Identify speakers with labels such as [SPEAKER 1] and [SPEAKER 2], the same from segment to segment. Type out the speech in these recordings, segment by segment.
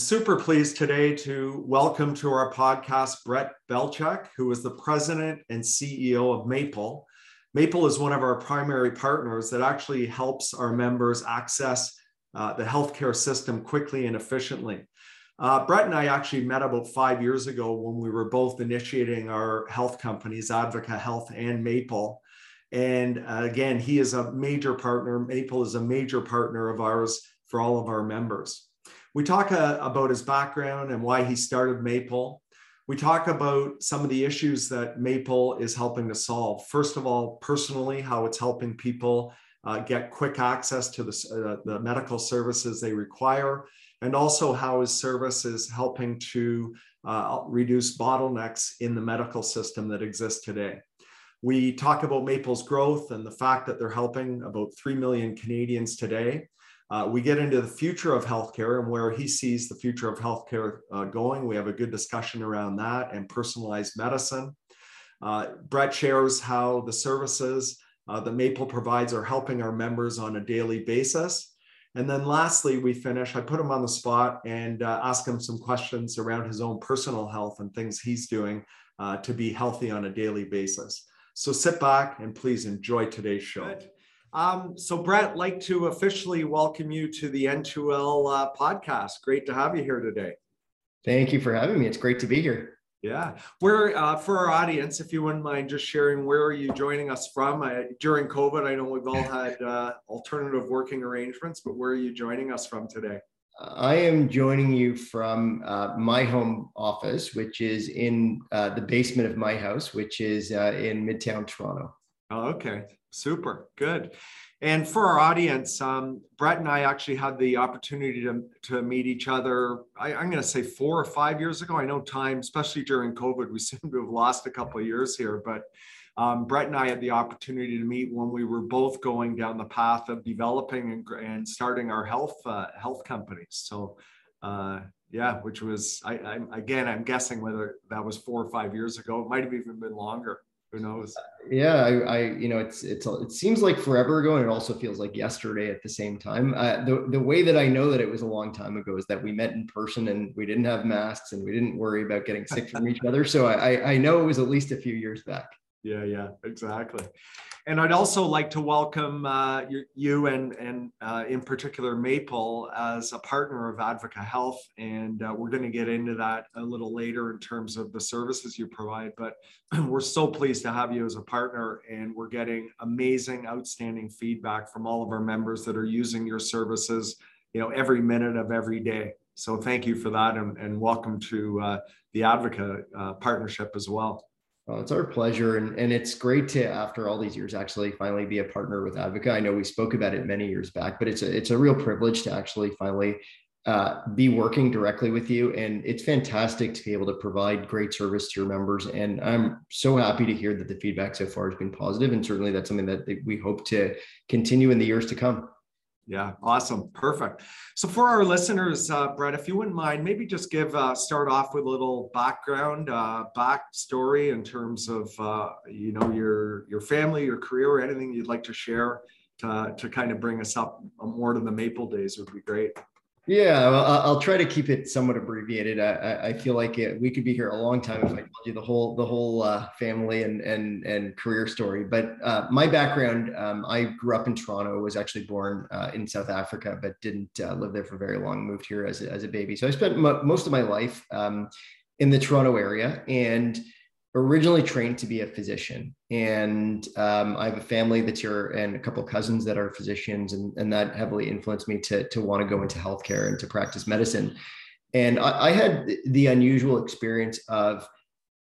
[SPEAKER 1] super pleased today to welcome to our podcast Brett Belchetz, who is the president and CEO of Maple. Maple is one of our primary partners that actually helps our members access uh, the healthcare system quickly and efficiently. Uh, Brett and I actually met about five years ago when we were both initiating our health companies, Advocate Health and Maple. And uh, again, he is a major partner. Maple is a major partner of ours for all of our members. We talk uh, about his background and why he started Maple. We talk about some of the issues that Maple is helping to solve. First of all, personally, how it's helping people uh, get quick access to the, uh, the medical services they require, and also how his service is helping to uh, reduce bottlenecks in the medical system that exists today. We talk about Maple's growth and the fact that they're helping about 3 million Canadians today. Uh, we get into the future of healthcare and where he sees the future of healthcare uh, going. We have a good discussion around that and personalized medicine. Uh, Brett shares how the services uh, that Maple provides are helping our members on a daily basis. And then lastly, we finish, I put him on the spot and uh, ask him some questions around his own personal health and things he's doing uh, to be healthy on a daily basis. So sit back and please enjoy today's show. Good. Um, so, Brett, like to officially welcome you to the N2L uh, podcast. Great to have you here today.
[SPEAKER 2] Thank you for having me. It's great to be here.
[SPEAKER 1] Yeah, where uh, for our audience, if you wouldn't mind just sharing, where are you joining us from I, during COVID? I know we've all had uh, alternative working arrangements, but where are you joining us from today?
[SPEAKER 2] I am joining you from uh, my home office, which is in uh, the basement of my house, which is uh, in Midtown Toronto.
[SPEAKER 1] Oh, okay. Super. Good. And for our audience, um, Brett and I actually had the opportunity to, to meet each other, I, am going to say four or five years ago. I know time, especially during COVID, we seem to have lost a couple of years here, but um, Brett and I had the opportunity to meet when we were both going down the path of developing and, and starting our health uh, health companies. So, uh, yeah, which was I, I'm again I'm guessing whether that was four or five years ago. It might have even been longer who knows?
[SPEAKER 2] Yeah I, I, you know it's it's it seems like forever ago and it also feels like yesterday at the same time. Uh, the, the way that i know that it was a long time ago is that we met in person and we didn't have masks and we didn't worry about getting sick from each other. So I, I know it was at least a few years back
[SPEAKER 1] yeah yeah exactly and I'd also like to welcome uh, you, you, and, and uh, in particular Maple as a partner of Advocate Health. And uh, we're going to get into that a little later in terms of the services you provide. But we're so pleased to have you as a partner. And we're getting amazing, outstanding feedback from all of our members that are using your services, you know, every minute of every day. So thank you for that and, and welcome to uh, the Advocate uh, partnership as well.
[SPEAKER 2] Well, it's our pleasure. And, and it's great to, after all these years, actually finally be a partner with Advocate. I know we spoke about it many years back, but it's a, it's a real privilege to actually finally uh, be working directly with you. And it's fantastic to be able to provide great service to your members. And I'm so happy to hear that the feedback so far has been positive, And certainly that's something that we hope to continue in the years to come.
[SPEAKER 1] Yeah, awesome. Perfect. So for our listeners, uh, Brett, if you wouldn't mind, maybe just give, uh, start off with a little background, uh, backstory in terms of, uh, you know, your, your family, your career, or anything you'd like to share to, to kind of bring us up more to the Maple days would be great.
[SPEAKER 2] Yeah, well, I'll try to keep it somewhat abbreviated. I, I feel like it, we could be here a long time if I told you the whole the whole uh, family and and and career story. But uh, my background, um, I grew up in Toronto. Was actually born uh, in South Africa, but didn't uh, live there for very long. Moved here as a, as a baby. So I spent most of my life um, in the Toronto area and originally trained to be a physician and um, i have a family that's here and a couple cousins that are physicians and, and that heavily influenced me to, to want to go into healthcare and to practice medicine and I, I had the unusual experience of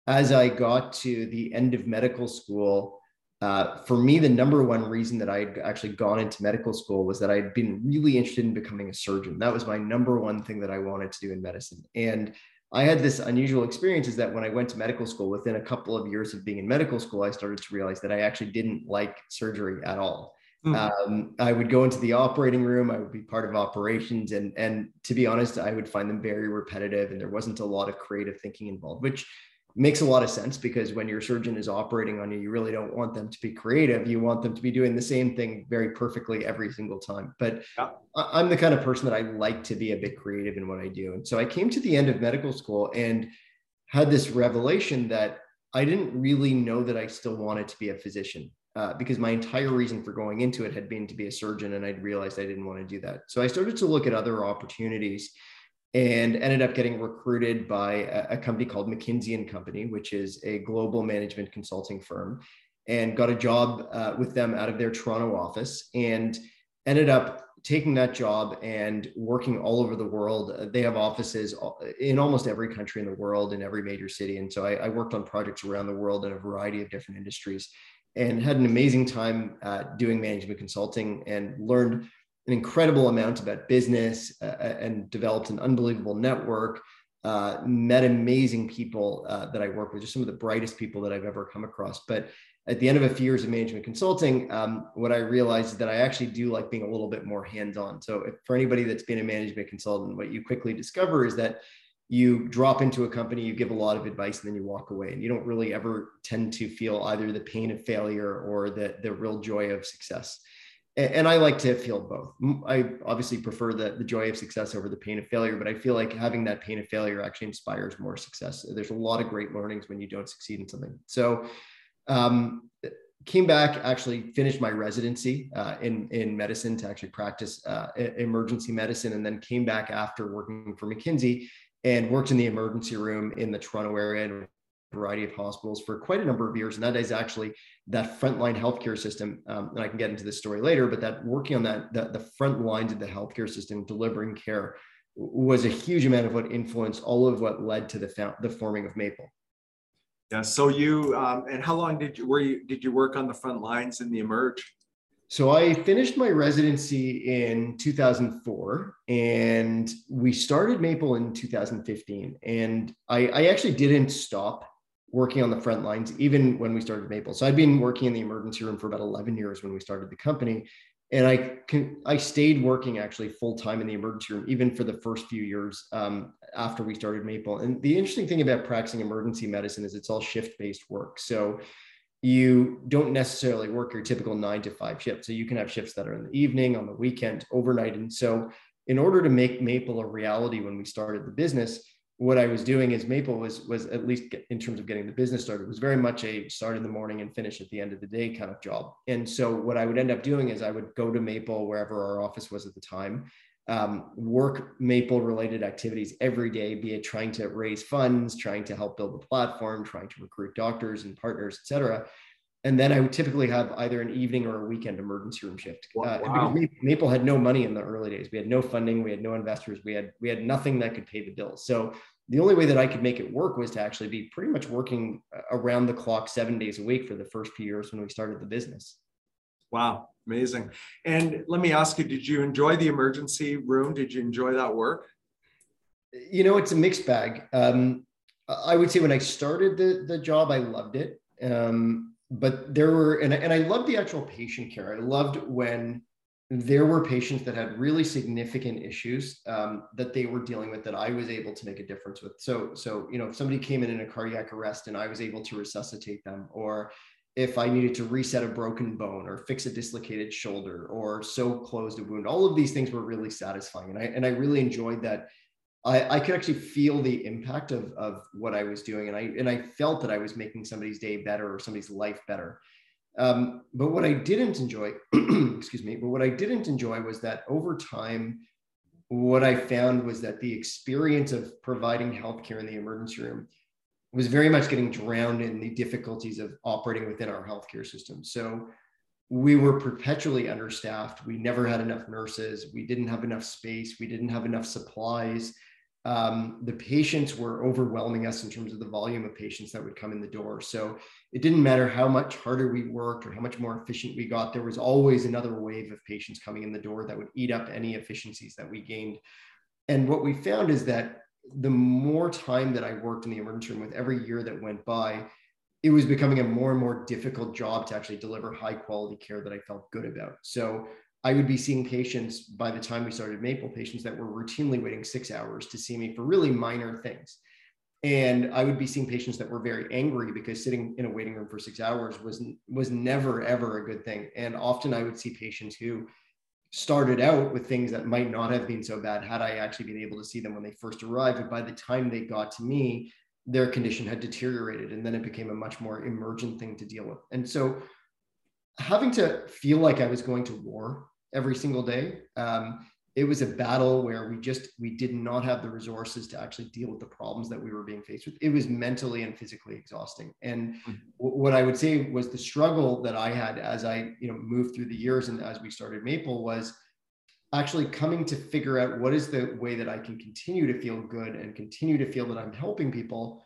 [SPEAKER 2] as i got to the end of medical school uh, for me, the number one reason that I had actually gone into medical school was that I'd been really interested in becoming a surgeon. That was my number one thing that I wanted to do in medicine. And I had this unusual experience is that when I went to medical school, within a couple of years of being in medical school, I started to realize that I actually didn't like surgery at all. Mm. Um, I would go into the operating room, I would be part of operations, and and to be honest, I would find them very repetitive, and there wasn't a lot of creative thinking involved, which makes a lot of sense because when your surgeon is operating on you, you really don't want them to be creative. You want them to be doing the same thing very perfectly every single time. But yeah. I'm the kind of person that I like to be a bit creative in what I do. And so I came to the end of medical school and had this revelation that I didn't really know that I still wanted to be a physician. Uh, because my entire reason for going into it had been to be a surgeon, and I'd realized I didn't want to do that. So I started to look at other opportunities and ended up getting recruited by a, a company called McKinsey and Company, which is a global management consulting firm, and got a job uh, with them out of their Toronto office and ended up taking that job and working all over the world. Uh, they have offices in almost every country in the world, in every major city. And so I, I, worked on projects around the world in a variety of different industries and had an amazing time uh, doing management consulting and learned an incredible amount about business uh, uh, and developed an unbelievable network. Uh, met amazing people uh, that I work with, just some of the brightest people that I've ever come across. But at the end of a few years of management consulting, um, what I realized is that I actually do like being a little bit more hands-on. So if, for anybody that's been a management consultant, what you quickly discover is that you drop into a company, you give a lot of advice, and then you walk away, and you don't really ever tend to feel either the pain of failure or the the real joy of success and I like to feel both. I obviously prefer the, the joy of success over the pain of failure, but I feel like having that pain of failure actually inspires more success. There's a lot of great learnings when you don't succeed in something. So, um, came back, actually finished my residency uh, in in medicine to actually practice uh, emergency medicine, and then came back after working for McKinsey and worked in the emergency room in the Toronto area and variety of hospitals for quite a number of years. And that is actually that frontline healthcare system. Um, and I can get into this story later, but that working on that, the, the front lines of the healthcare system, delivering care was a huge amount of what influenced all of what led to the, the forming of Maple.
[SPEAKER 1] Yeah. So you, um, and how long did you, were you, did you work on the front lines in the emerge?
[SPEAKER 2] So I finished my residency in 2004 and we started Maple in 2015. And I, I actually didn't stop working on the front lines even when we started Maple. So I'd been working in the emergency room for about 11 years when we started the company. And I can, I stayed working actually full time in the emergency room, even for the first few years um, after we started Maple. And the interesting thing about practicing emergency medicine is it's all shift based work. So you don't necessarily work your typical nine to five shift. So you can have shifts that are in the evening, on the weekend, overnight. And so in order to make Maple a reality when we started the business, what I was doing is Maple was was at least in terms of getting the business started was very much a start in the morning and finish at the end of the day kind of job. And so what I would end up doing is I would go to Maple wherever our office was at the time, um, work Maple related activities every day, be it trying to raise funds, trying to help build the platform, trying to recruit doctors and partners, et cetera. And then I would typically have either an evening or a weekend emergency room shift. Uh, wow. Maple had no money in the early days. We had no funding. We had no investors. We had we had nothing that could pay the bills. So the only way that I could make it work was to actually be pretty much working uh, around the clock seven days a week for the first few years when we started the business.
[SPEAKER 1] Wow, amazing. And let me ask you, did you enjoy the emergency room? Did you enjoy that work?
[SPEAKER 2] You know, it's a mixed bag. Um, I would say when I started the, the job, I loved it. Um, but there were, and, and I loved the actual patient care. I loved when there were patients that had really significant issues um, that they were dealing with that I was able to make a difference with. So, so you know, if somebody came in in a cardiac arrest and I was able to resuscitate them, or if I needed to reset a broken bone or fix a dislocated shoulder or sew closed a wound, all of these things were really satisfying, and I and I really enjoyed that. I, I could actually feel the impact of, of what I was doing, and I and I felt that I was making somebody's day better or somebody's life better. Um, but what I didn't enjoy, excuse me, but what I didn't enjoy was that over time, what I found was that the experience of providing healthcare in the emergency room was very much getting drowned in the difficulties of operating within our healthcare system. So we were perpetually understaffed. We never had enough nurses. We didn't have enough space. We didn't have enough supplies um, the patients were overwhelming us in terms of the volume of patients that would come in the door. So it didn't matter how much harder we worked or how much more efficient we got, there was always another wave of patients coming in the door that would eat up any efficiencies that we gained. And what we found is that the more time that I worked in the emergency room with every year that went by, it was becoming a more and more difficult job to actually deliver high quality care that I felt good about. So I would be seeing patients by the time we started Maple, patients that were routinely waiting six hours to see me for really minor things. and i would be seeing patients that were very angry because sitting in a waiting room for six hours was was never ever a good thing. And often i would see patients who started out with things that might not have been so bad had i actually been able to see them when they first arrived. But by the time they got to me their condition had deteriorated and then it became a much more emergent thing to deal with. And so having to feel like i was going to war every single day um, it was a battle where we just we did not have the resources to actually deal with the problems that we were being faced with it was mentally and physically exhausting and mm-hmm. what i would say was the struggle that i had as i you know moved through the years and as we started maple was actually coming to figure out what is the way that i can continue to feel good and continue to feel that i'm helping people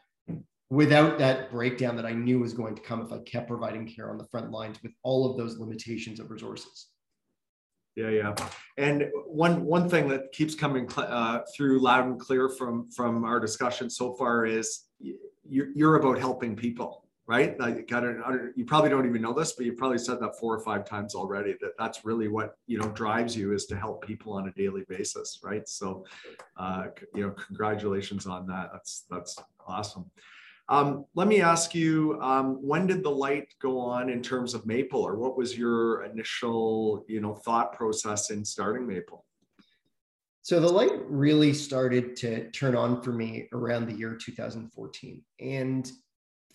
[SPEAKER 2] without that breakdown that i knew was going to come if i kept providing care on the front lines with all of those limitations of resources.
[SPEAKER 1] Yeah yeah. And one one thing that keeps coming uh, through loud and clear from from our discussion so far is you're, you're about helping people right? Like got you probably don't even know this but you probably said that four or five times already that that's really what you know drives you is to help people on a daily basis right? So uh, you know congratulations on that. That's that's awesome um, let me ask you, um, when did the light go on in terms of Maple, or what was your initial, you know, thought process in starting Maple?
[SPEAKER 2] So the light really started to turn on for me around the year 2014, and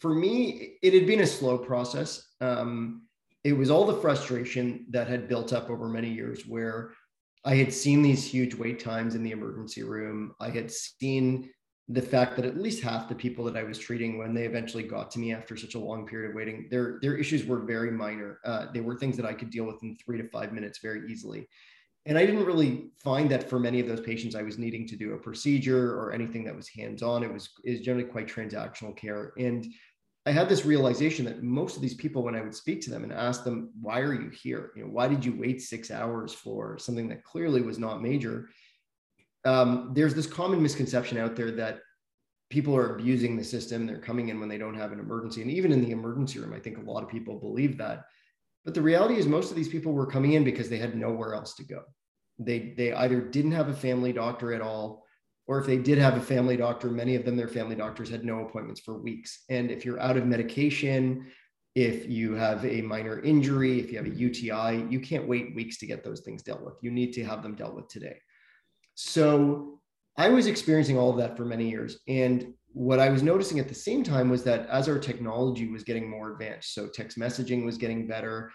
[SPEAKER 2] for me, it had been a slow process. Um, it was all the frustration that had built up over many years, where I had seen these huge wait times in the emergency room. I had seen the fact that at least half the people that I was treating when they eventually got to me after such a long period of waiting, their their issues were very minor. Uh, they were things that I could deal with in three to five minutes very easily. And I didn't really find that for many of those patients, I was needing to do a procedure or anything that was hands-on. It was is generally quite transactional care. And I had this realization that most of these people, when I would speak to them and ask them, why are you here? You know, why did you wait six hours for something that clearly was not major? Um, there's this common misconception out there that people are abusing the system. They're coming in when they don't have an emergency. And even in the emergency room, I think a lot of people believe that. But the reality is, most of these people were coming in because they had nowhere else to go. They, they either didn't have a family doctor at all, or if they did have a family doctor, many of them, their family doctors had no appointments for weeks. And if you're out of medication, if you have a minor injury, if you have a UTI, you can't wait weeks to get those things dealt with. You need to have them dealt with today. So I was experiencing all of that for many years. And what I was noticing at the same time was that as our technology was getting more advanced, so text messaging was getting better,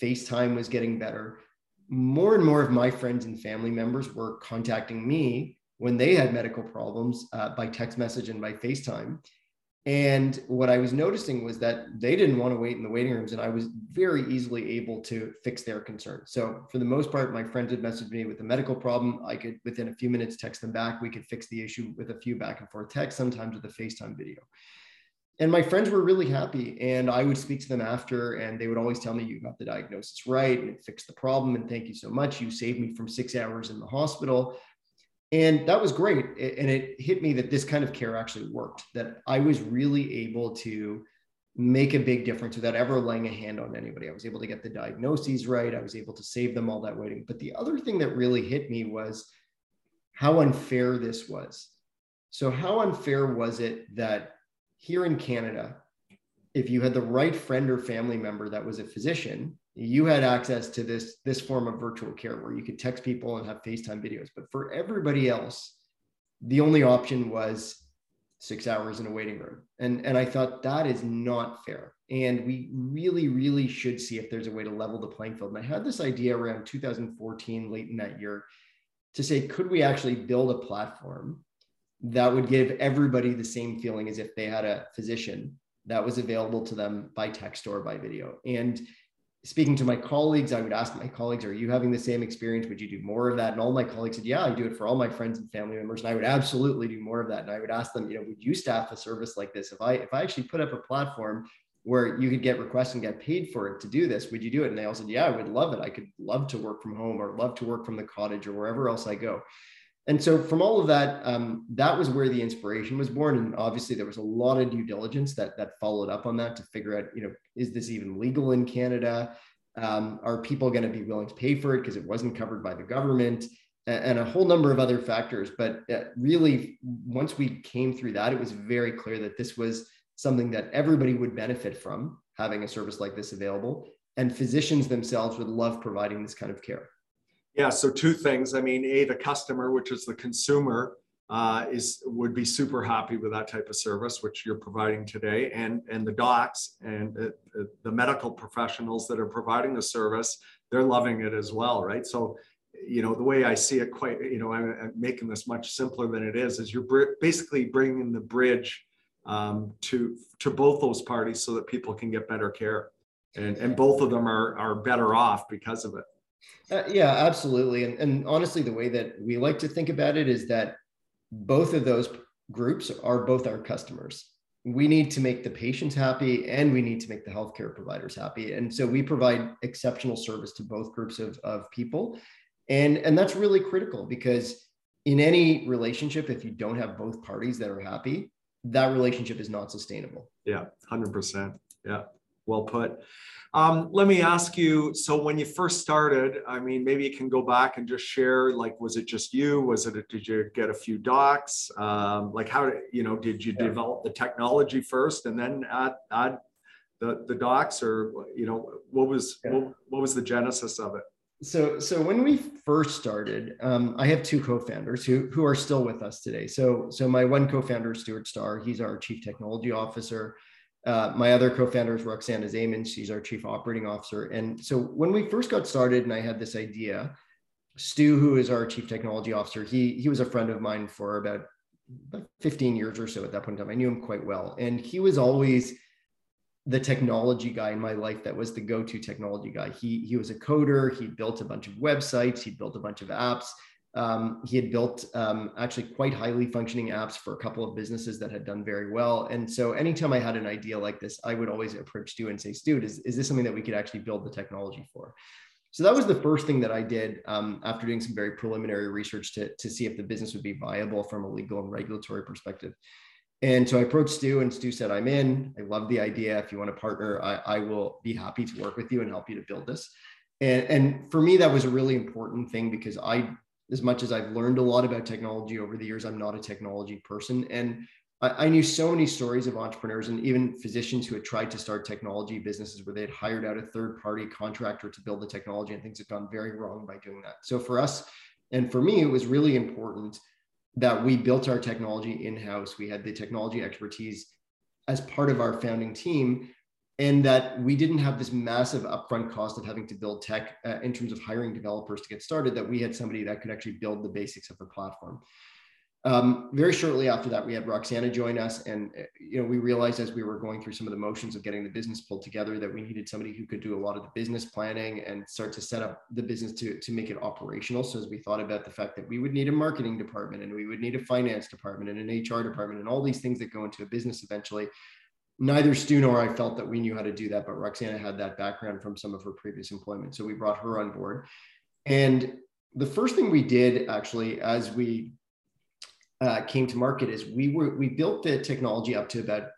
[SPEAKER 2] FaceTime was getting better, more and more of my friends and family members were contacting me when they had medical problems uh, by text message and by FaceTime. And what I was noticing was that they didn't want to wait in the waiting rooms, and I was very easily able to fix their concerns. So, for the most part, my friends had messaged me with a medical problem. I could, within a few minutes, text them back. We could fix the issue with a few back and forth texts, sometimes with a FaceTime video. And my friends were really happy. And I would speak to them after, and they would always tell me, You got the diagnosis right, and it fixed the problem. And thank you so much. You saved me from six hours in the hospital and that was great. And it hit me that this kind of care actually worked that i was really able to make a big difference without ever laying a hand on anybody. I was able to get the diagnoses right. I was able to save them all that waiting but the other thing that really hit me was how unfair this was. So how unfair was it that here in canada if you had the right friend or family member that was a physician you had access to this this form of virtual care where you could text people and have FaceTime videos. But for everybody else, the only option was six hours in a waiting room. And, and I thought that is not fair. And we really, really should see if there's a way to level the playing field. And I had this idea around 2014, late in that year, to say, could we actually build a platform that would give everybody the same feeling as if they had a physician that was available to them by text or by video? And speaking to my colleagues, I would ask my colleagues, are you having the same experience? Would you do more of that? And all my colleagues said, yeah, I do it for all my friends and family members. And I would absolutely do more of that. And I would ask them, you know, would you staff a service like this? If I, if I actually put up a platform where you could get requests and get paid for it to do this, would you do it? And they all said, yeah, I would love it. I could love to work from home or love to work from the cottage or wherever else I go. And so from all of that, um, that was where the inspiration was born. And obviously there was a lot of due diligence that that followed up on that to figure out, you know, is this even legal in Canada? Um, are people going to be willing to pay for it because it wasn't covered by the government? and a whole number of other factors. But uh, really, once we came through that, it was very clear that this was something that everybody would benefit from having a service like this available. And physicians themselves would love providing this kind of care.
[SPEAKER 1] Yeah, so two things. I mean, A, the customer, which is the consumer, uh, is would be super happy with that type of service, which you're providing today, and and the docs and uh, uh the medical professionals that are providing the service, they're loving it as well, right? So you know the way i see it quite you know i'm, I'm making this much simpler than it is is you're br- basically bringing the bridge um, to to both those parties so that people can get better care and and both of them are are better off because of it
[SPEAKER 2] uh, yeah absolutely. And, and honestly the way that we like to think about it is that both of those groups are both our customers. We need to make the patients happy and we need to make the healthcare providers happy. And so we provide exceptional service to both groups of, of people. And and that's really critical because in any relationship if you don't have both parties that are happy that relationship is not sustainable.
[SPEAKER 1] Yeah 100% yeah well put. Um, let me ask you so when you first started i mean maybe you can go back and just share like was it just you? Was it did you get a few docs? Um, like how you know did you yeah. develop the technology first and then add add the, the docs or you know what was yeah. what, what was the genesis of it?
[SPEAKER 2] So so when we first started um, i have two co-founders who who are still with us today. So so my one co-founder stuart starr he's our chief technology officer uh, my other co-founder is roxana zaman she's our chief operating officer and so when we first got started and i had this idea stu who is our chief technology officer he he was a friend of mine for about, about 15 years or so at that point in time i knew him quite well and he was always the technology guy in my life that was the go-to technology guy. He he was a coder. He built a bunch of websites. He built a bunch of apps. Um, he had built um, actually quite highly functioning apps for a couple of businesses that had done very well. And so anytime I had an idea like this, I would always approach Stu and say, Stu, is, is this something that we could actually build the technology for? So that was the first thing that I did um, after doing some very preliminary research to, to see if the business would be viable from a legal and regulatory perspective. And so I approached Stu, and Stu said, I'm in. I love the idea. If you want to partner, I, I will be happy to work with you and help you to build this. And, and for me, that was a really important thing because I, as much as I've learned a lot about technology over the years, I'm not a technology person. And I, I knew so many stories of entrepreneurs and even physicians who had tried to start technology businesses where they had hired out a third party contractor to build the technology and things had gone very wrong by doing that. So for us, and for me, it was really important that we built our technology in house. We had the technology expertise as part of our founding team, and that we didn't have this massive upfront cost of having to build tech uh, in terms of hiring developers to get started, that we had somebody that could actually build the basics of the platform. Um, very shortly after that, we had Roxana join us, and uh, you know we realized as we were going through some of the motions of getting the business pulled together that we needed somebody who could do a lot of the business planning and start to set up the business to to make it operational. So as we thought about the fact that we would need a marketing department and we would need a finance department and an HR department and all these things that go into a business eventually, neither Stu nor I felt that we knew how to do that, but Roxana had that background from some of her previous employment, so we brought her on board. And the first thing we did actually, as we uh, came to market is we were we built the technology up to about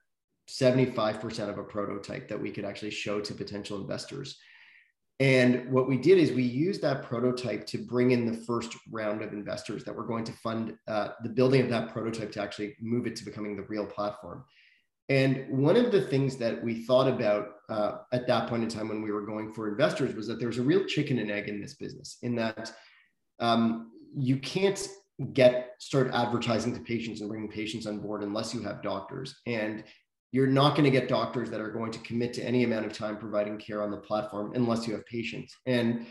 [SPEAKER 2] 75% of a prototype that we could actually show to potential investors. And what we did is we used that prototype to bring in the first round of investors that were going to fund uh, the building of that prototype to actually move it to becoming the real platform. And one of the things that we thought about uh, at that point in time when we were going for investors was that there was a real chicken and egg in this business, in that um, you can't get start advertising to patients and bringing patients on board unless you have doctors. And you're not going to get doctors that are going to commit to any amount of time providing care on the platform unless you have patients. And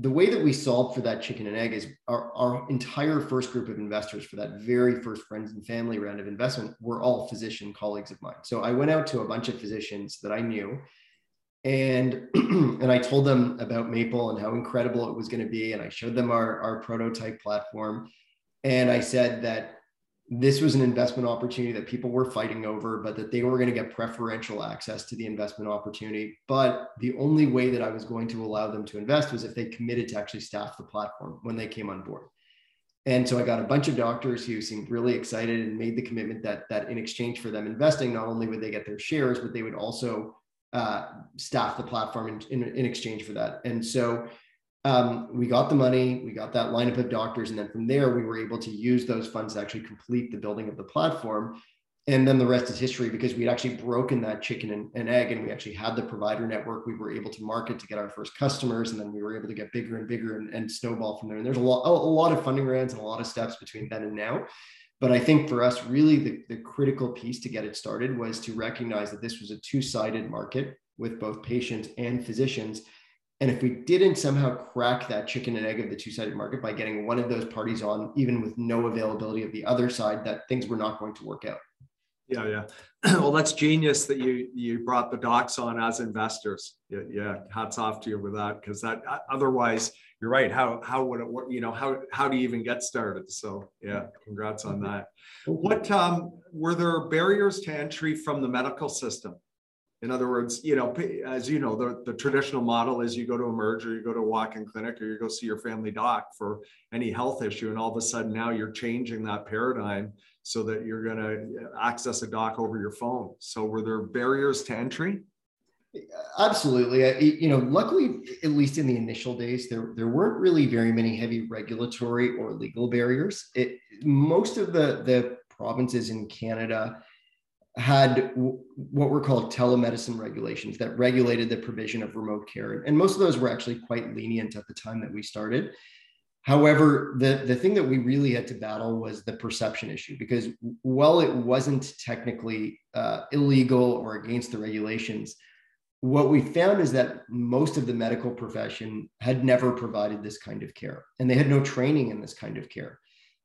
[SPEAKER 2] the way that we solved for that chicken and egg is our, our entire first group of investors for that very first friends and family round of investment were all physician colleagues of mine. So i went out to a bunch of physicians that i knew and and i told them about maple and how incredible it was going to be and i showed them our, our prototype platform and I said that this was an investment opportunity that people were fighting over, but that they were going to get preferential access to the investment opportunity. But the only way that I was going to allow them to invest was if they committed to actually staff the platform when they came on board. And so I got a bunch of doctors who seemed really excited and made the commitment that that in exchange for them investing, not only would they get their shares, but they would also uh, staff the platform in, in, in exchange for that. And so um, we got the money, we got that lineup of doctors, and then from there we were able to use those funds to actually complete the building of the platform. And then the rest is history because we'd actually broken that chicken and, and, egg, and we actually had the provider network. We were able to market to get our first customers, and then we were able to get bigger and bigger and, and snowball from there. And there's a lot, a, lot of funding rounds and a lot of steps between then and now. But I think for us, really the, the critical piece to get it started was to recognize that this was a two-sided market with both patients and physicians and if we didn't somehow crack that chicken and egg of the two sided market by getting one of those parties on, even with no availability of the other side, that things were not going to work out.
[SPEAKER 1] Yeah, yeah. well, that's genius that you you brought the docs on as investors. Yeah, yeah. Hats off to you with that because that otherwise, you're right. How how would it work? You know how how do you even get started? So yeah, congrats on that. What um were there barriers to entry from the medical system? In other words, you know, as you know, the, the traditional model is you go to Emerge or you go to a walk-in clinic or you go see your family doc for any health issue. And all of a sudden now you're changing that paradigm so that you're going to uh, access a doc over your phone. So were there barriers to entry?
[SPEAKER 2] Absolutely. You know, luckily, at least in the initial days, there, there weren't really very many heavy regulatory or legal barriers. It, most of the, the provinces in Canada had what were called telemedicine regulations that regulated the provision of remote care. And most of those were actually quite lenient at the time that we started. However, the, the thing that we really had to battle was the perception issue because while it wasn't technically uh, illegal or against the regulations, what we found is that most of the medical profession had never provided this kind of care and they had no training in this kind of care.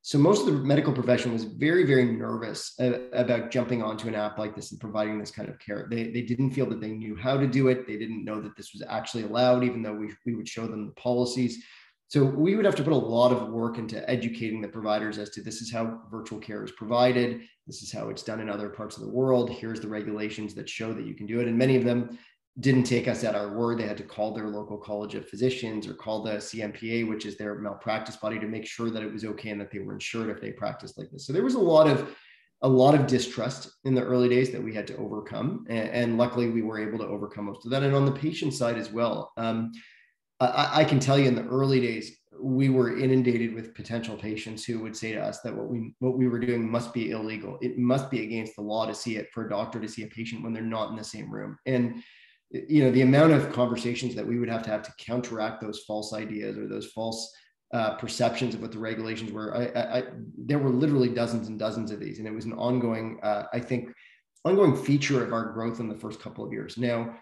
[SPEAKER 2] So most of the medical profession was very, very nervous about jumping onto an app like this and providing this kind of care. They, they didn't feel that they knew how to do it. They didn't know that this was actually allowed, even though we, we would show them the policies. So we would have to put a lot of work into educating the providers as to this is how virtual care is provided. This is how it's done in other parts of the world. Here's the regulations that show that you can do it. And many of them didn't take us at our word. They had to call their local college of physicians or call the CMPA, which is their malpractice body, to make sure that it was okay and that they were insured if they practiced like this. So there was a lot of a lot of distrust in the early days that we had to overcome, and, and luckily we were able to overcome most of that. And on the patient side as well, um, I, I can tell you in the early days we were inundated with potential patients who would say to us that what we what we were doing must be illegal. It must be against the law to see it for a doctor to see a patient when they're not in the same room. And you know the amount of conversations that we would have to have to counteract those false ideas or those false uh, perceptions of what the regulations were I, I, I, there were literally dozens and dozens of these and it was an ongoing uh, i think ongoing feature of our growth in the first couple of years. Now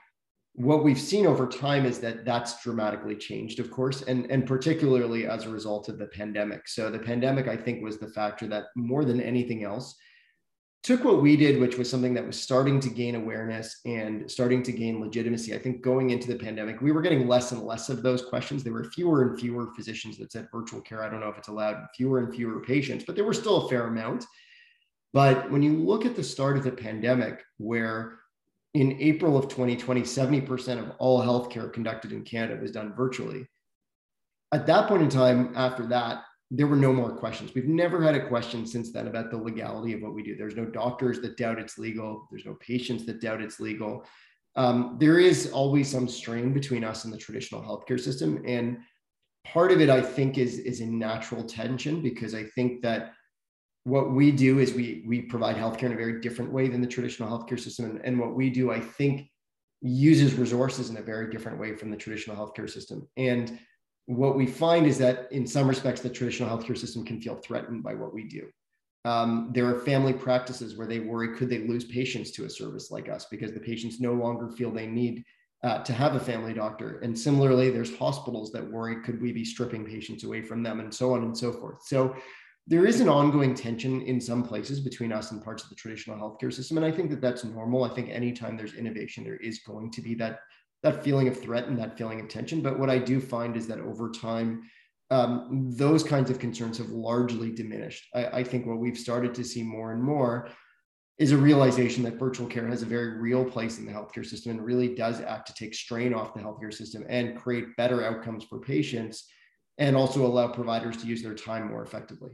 [SPEAKER 2] what we've seen over time is that that's dramatically changed of course and and particularly as a result of the pandemic. So the pandemic i think was the factor that more than anything else took what we did, which was something that was starting to gain awareness and starting to gain legitimacy. I think going into the pandemic, we were getting less and less of those questions. There were fewer and fewer physicians that said virtual care. I don't know if it's allowed, fewer and fewer patients, but there were still a fair amount. But when you look at the start of the pandemic, where in April of 2020, 70% of all healthcare conducted in Canada was done virtually. At that point in time, after that, there were no more questions. We've never had a question since then about the legality of what we do. There's no doctors that doubt it's legal. There's no patients that doubt it's legal. Um, there is always some strain between us and the traditional healthcare system. And part of it, I think, is, is a natural tension because I think that what we do is we, we provide healthcare in a very different way than the traditional healthcare system. And, and what we do, I think, uses resources in a very different way from the traditional healthcare system. And what we find is that in some respects, the traditional healthcare system can feel threatened by what we do. Um, there are family practices where they worry could they lose patients to a service like us because the patients no longer feel they need uh, to have a family doctor. And similarly, there's hospitals that worry could we be stripping patients away from them and so on and so forth. So there is an ongoing tension in some places between us and parts of the traditional healthcare system. And I think that that's normal. I think anytime there's innovation, there is going to be that that feeling of threat and that feeling of tension. But what I do find is that over time, um, those kinds of concerns have largely diminished. I, I, think what we've started to see more and more is a realization that virtual care has a very real place in the healthcare system and really does act to take strain off the healthcare system and create better outcomes for patients and also allow providers to use their time more effectively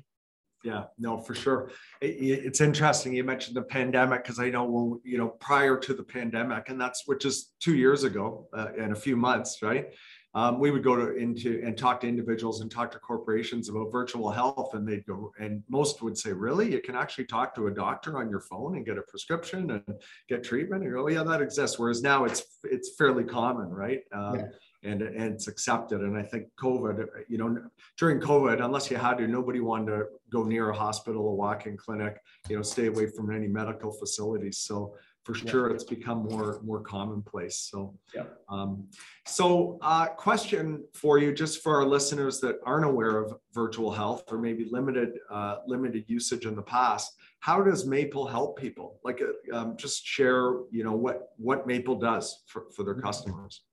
[SPEAKER 1] yeah no for sure it, it's interesting you mentioned the pandemic because i know when you know prior to the pandemic and that's which is two years ago uh, in a few months right um, we would go to into and talk to individuals and talk to corporations about virtual health, and they'd go, and most would say, "Really, you can actually talk to a doctor on your phone and get a prescription and get treatment?" And go, oh, "Yeah, that exists." Whereas now it's it's fairly common, right? Um, yeah and, and it's accepted. And I think COVID, you know, during COVID, unless you had to, nobody wanted to go near a hospital, a walk-in clinic, you know, stay away from any medical facilities. So for sure, yeah. it's become more more commonplace. So yeah. Um, so uh, question for you, just for our listeners that aren't aware of virtual health or maybe limited uh, limited usage in the past, how does Maple help people? Like, uh, um, just share, you know, what what Maple does for, for their mm-hmm. customers.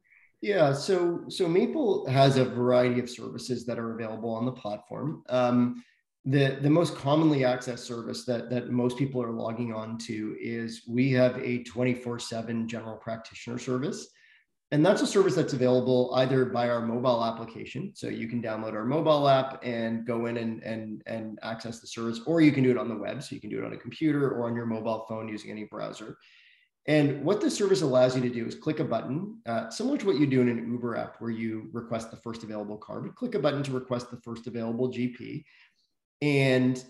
[SPEAKER 2] Yeah, so so Maple has a variety of services that are available on the platform. Um, the the most commonly accessed service that that most people are logging on to is we have a 24/7 general practitioner service. And that's a service that's available either by our mobile application. So you can download our mobile app and go in and, and, and access the service, or you can do it on the web. So you can do it on a computer or on your mobile phone using any browser. And what this service allows you to do is click a button, uh, similar to what you do in an Uber app where you request the first available car, but click a button to request the first available GP and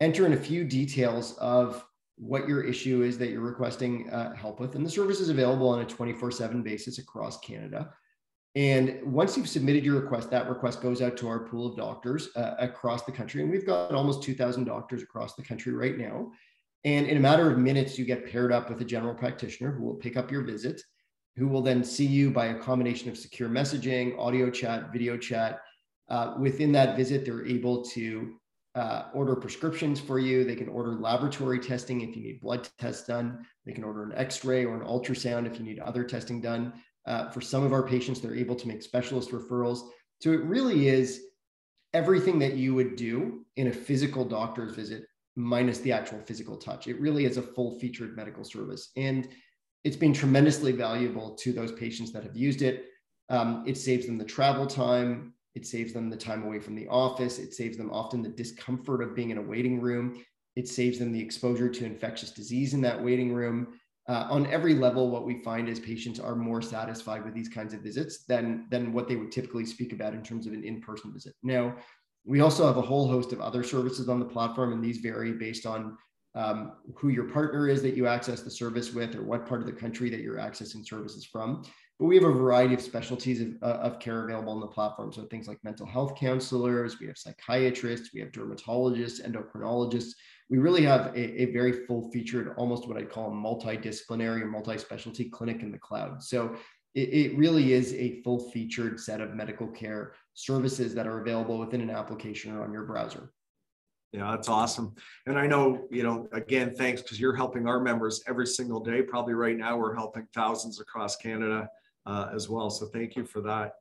[SPEAKER 2] enter in a few details of what your issue is that you're requesting uh, help with. And the service is available on a 24 7 basis across Canada. And once you've submitted your request, that request goes out to our pool of doctors uh, across the country. And we've got almost 2,000 doctors across the country right now. And in a matter of minutes, you get paired up with a general practitioner who will pick up your visit, who will then see you by a combination of secure messaging, audio chat, video chat. Uh, within that visit, they're able to uh, order prescriptions for you. They can order laboratory testing if you need blood tests done. They can order an x ray or an ultrasound if you need other testing done. Uh, for some of our patients, they're able to make specialist referrals. So it really is everything that you would do in a physical doctor's visit minus the actual physical touch. It really is a full featured medical service. And it's been tremendously valuable to those patients that have used it. Um, it saves them the travel time. It saves them the time away from the office. It saves them often the discomfort of being in a waiting room. It saves them the exposure to infectious disease in that waiting room. Uh, on every level, what we find is patients are more satisfied with these kinds of visits than, than what they would typically speak about in terms of an in person visit. Now, we also have a whole host of other services on the platform, and these vary based on um, who your partner is that you access the service with or what part of the country that you're accessing services from. But we have a variety of specialties of, uh, of care available on the platform. So things like mental health counselors, we have psychiatrists, we have dermatologists, endocrinologists. We really have a, a very full featured, almost what I'd call a multidisciplinary or multi-specialty clinic in the cloud. So it, it really is a full featured set of medical care services that are available within an application or on your browser.
[SPEAKER 1] Yeah, that's awesome. And I know, you know, again, thanks because you're helping our members every single day. Probably right now, we're helping thousands across Canada uh, as well. So thank you for that.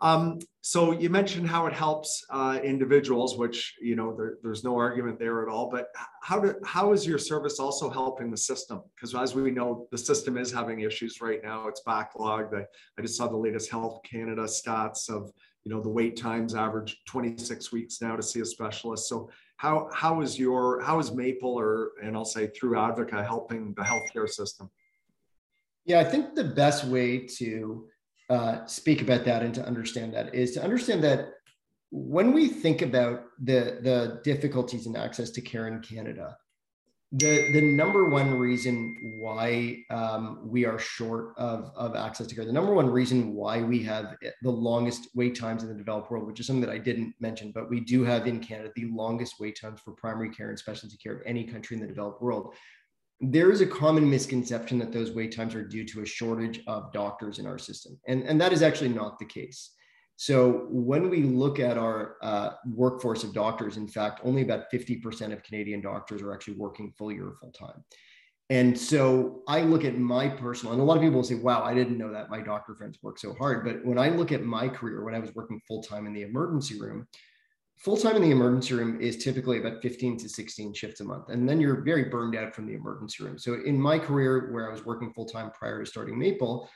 [SPEAKER 1] Um, so you mentioned how it helps uh, individuals, which you know there, there's no argument there at all. But how do how is your service also helping the system? Because as we know, the system is having issues right now. It's backlogged. I, I just saw the latest Health Canada stats of you know the wait times average 26 weeks now to see a specialist. So how how is your how is Maple or and I'll say through Advocate helping the healthcare system?
[SPEAKER 2] Yeah, I think the best way to uh, speak about that and to understand that is to understand that when we think about the, the difficulties in access to care in Canada, the, the number one reason why um, we are short of, of access to care, the number one reason why we have the longest wait times in the developed world, which is something that I didn't mention, but we do have in Canada the longest wait times for primary care and specialty care of any country in the developed world there is a common misconception that those wait times are due to a shortage of doctors in our system. And, and that is actually not the case. So when we look at our uh, workforce of doctors, in fact, only about 50% of Canadian doctors are actually working fully or full time. And so I look at my personal, and a lot of people will say, wow, I didn't know that my doctor friends work so hard. But when I look at my career, when I was working full time in the emergency room, full time in the emergency room is typically about 15 to 16 shifts a month. And then you're very burned out from the emergency room. So in my career, where I was working full time prior to starting Maple,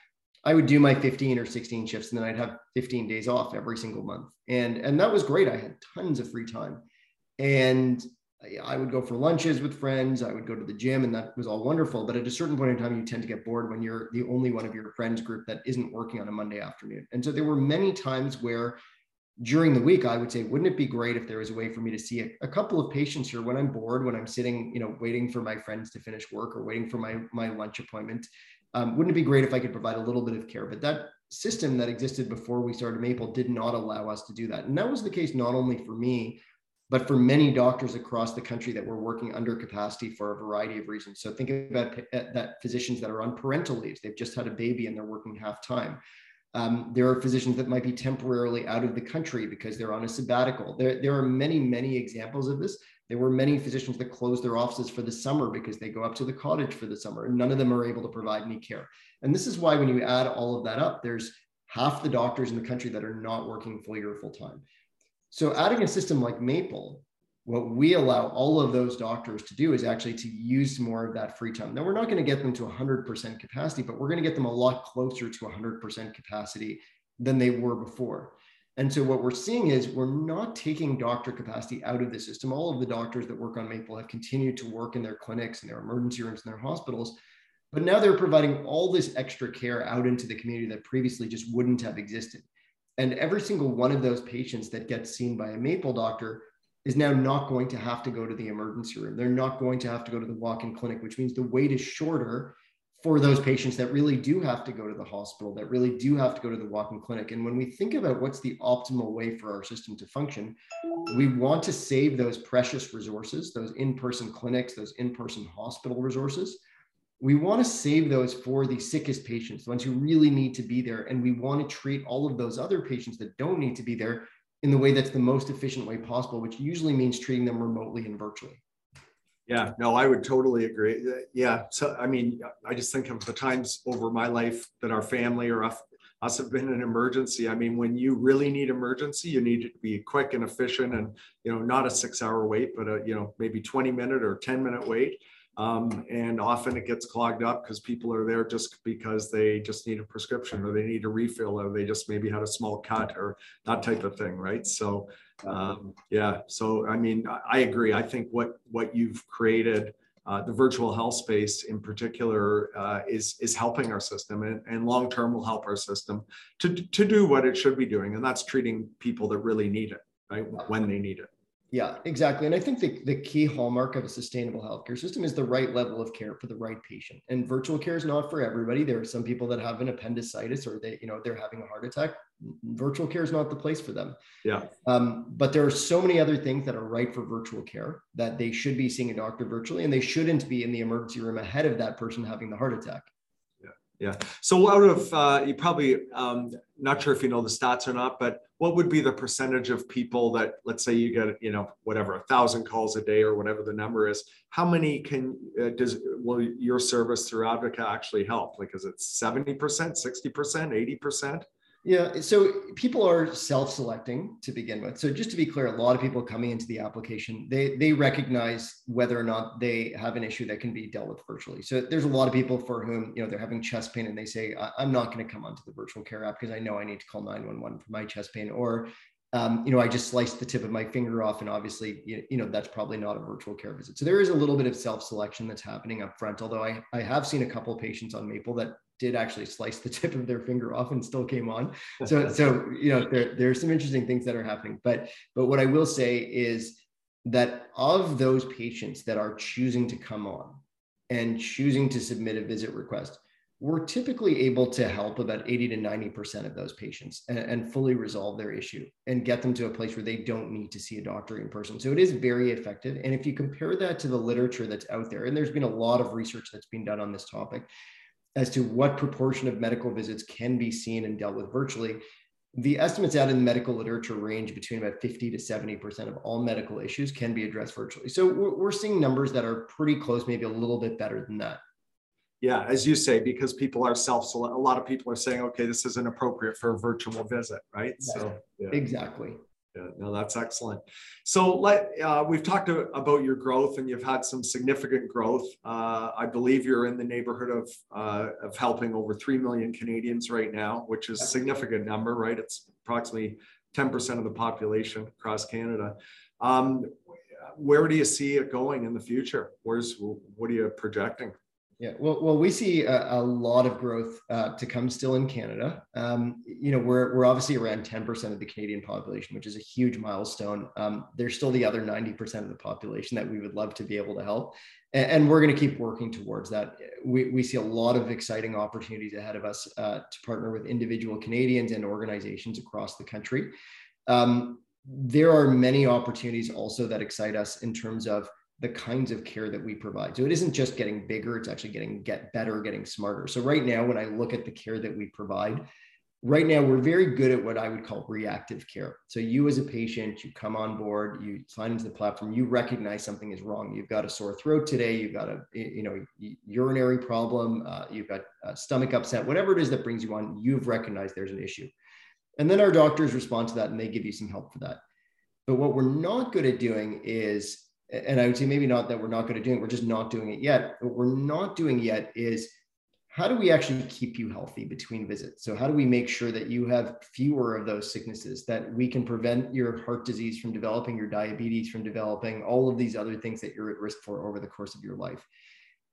[SPEAKER 2] I would do my 15 or 16 shifts and then I'd have 15 days off every single month. And, and that was great. I had tons of free time. And I would go for lunches with friends. I would go to the gym, and that was all wonderful. But at a certain point in time, you tend to get bored when you're the only one of your friends group that isn't working on a Monday afternoon. And so there were many times where during the week, I would say, wouldn't it be great if there was a way for me to see a, a, couple of patients here when I'm bored, when I'm sitting, you know, waiting for my friends to finish work or waiting for my my lunch appointment? Um, wouldn't it be great if I could provide a little bit of care? But that system that existed before we started Maple did not allow us to do that, and that was the case not only for me, but for many doctors across the country that were working under capacity for a variety of reasons. So think about that physicians that are on parental leaves, they've just had a baby and they're working half time. Um, there are physicians that might be temporarily out of the country because they're on a sabbatical. There, there are many, many examples of this. There were many physicians that closed their offices for the summer because they go up to the cottage for the summer and none of them are able to provide any care. And this is why when you add all of that up, there's half the doctors in the country that are not working fully or full time. So adding a system like Maple, what we allow all of those doctors to do is actually to use more of that free time. Now we're not going to get them to 100% capacity, but we're going to get them a lot closer to 100% capacity than they were before. And so what we're seeing is we're not taking doctor capacity out of the system. All of the doctors that work on Maple have continued to work in their clinics and their emergency rooms and their hospitals, but now they're providing all this extra care out into the community that previously just wouldn't have existed. And every single one of those patients that gets seen by a Maple doctor is now not going to have to go to the emergency room. They're not going to have to go to the walk in clinic, which means the wait is shorter for those patients that really do have to go to the hospital, that really do have to go to the walk in clinic. And when we think about what's the optimal way for our system to function, we want to save those precious resources, those in person clinics, those in person hospital resources we want to save those for the sickest patients, the ones who really need to be there. And we want to treat all of those other patients that don't need to be there in the way that's the most efficient way possible, which usually means treating them remotely and virtually.
[SPEAKER 1] Yeah, no, I would totally agree. Yeah. So, I mean, I just think of the times over my life that our family or us have been in an emergency. I mean, when you really need emergency, you need to be quick and efficient and, you know, not a six hour wait, but a, you know, maybe 20 minute or 10 minute wait. Um, and often it gets clogged up because people are there just because they just need a prescription or they need a refill or they just maybe had a small cut or that type of thing, right? So, um, yeah. So, I mean, I agree. I think what what you've created, uh, the virtual health space in particular, uh, is is helping our system, and, and long term will help our system to to do what it should be doing, and that's treating people that really need it, right, when they need it.
[SPEAKER 2] Yeah, exactly. And I think the, the key hallmark of a sustainable healthcare system is the right level of care for the right patient. And virtual care is not for everybody. There are some people that have an appendicitis or they, you know, they're having a heart attack. Virtual care is not the place for them.
[SPEAKER 1] Yeah.
[SPEAKER 2] Um, but there are so many other things that are right for virtual care that they should be seeing a doctor virtually and they shouldn't be in the emergency room ahead of that person having the heart attack.
[SPEAKER 1] Yeah. So out of uh, you probably um, not sure if you know the stats or not, but what would be the percentage of people that let's say you get you know whatever a thousand calls a day or whatever the number is? How many can uh, does will your service through Advocate actually help? Like is it seventy percent, sixty percent, eighty percent?
[SPEAKER 2] Yeah, so people are self-selecting to begin with. So just to be clear, a lot of people coming into the application, they they recognize whether or not they have an issue that can be dealt with virtually. So there's a lot of people for whom you know they're having chest pain and they say, I'm not going to come onto the virtual care app because I know I need to call 911 for my chest pain, or um, you know, I just sliced the tip of my finger off, and obviously, you, you know, that's probably not a virtual care visit. So there is a little bit of self-selection that's happening up front. Although I I have seen a couple of patients on Maple that did actually slice the tip of their finger off and still came on. So, so you know, there, there are some interesting things that are happening. But, but what I will say is that of those patients that are choosing to come on and choosing to submit a visit request, we're typically able to help about 80 to 90% of those patients and, and, fully resolve their issue and get them to a place where they don't need to see a doctor in person. So it is very effective. And if you compare that to the literature that's out there, and there's been a lot of research that's been done on this topic, as to what proportion of medical visits can be seen and dealt with virtually. The estimates out in the medical literature range between about 50 to 70% of all medical issues can be addressed virtually. So we're, seeing numbers that are pretty close, maybe a little bit better than that.
[SPEAKER 1] Yeah, as you say, because people are self a lot of people are saying, okay, this isn't appropriate for a virtual visit, right?
[SPEAKER 2] Yes, so yeah. exactly.
[SPEAKER 1] Yeah, no, that's excellent. So let uh, we've talked about your growth, and you've had some significant growth. Uh, I believe you're in the neighborhood of uh, of helping over three million Canadians right now, which is a significant number, right? It's approximately ten percent of the population across Canada. Um, where do you see it going in the future? Where's what are you projecting?
[SPEAKER 2] Yeah, well, well, we see a, a lot of growth uh, to come still in Canada. Um, you know, we're we're obviously around ten percent of the Canadian population, which is a huge milestone. Um, there's still the other ninety percent of the population that we would love to be able to help, and, and we're going to keep working towards that. We we see a lot of exciting opportunities ahead of us uh, to partner with individual Canadians and organizations across the country. Um, there are many opportunities also that excite us in terms of the kinds of care that we provide. So it isn't just getting bigger, it's actually getting get better, getting smarter. So right now, when I look at the care that we provide, right now we're very good at what I would call reactive care. So you as a patient, you come on board, you sign into the platform, you recognize something is wrong. You've got a sore throat today, you've got a you know urinary problem, uh, you've got a stomach upset, whatever it is that brings you on, you've recognized there's an issue. And then our doctors respond to that and they give you some help for that. But what we're not good at doing is and I would say maybe not that we're not going to do it, we're just not doing it yet. What we're not doing yet is how do we actually keep you healthy between visits? So, how do we make sure that you have fewer of those sicknesses, that we can prevent your heart disease from developing, your diabetes from developing, all of these other things that you're at risk for over the course of your life?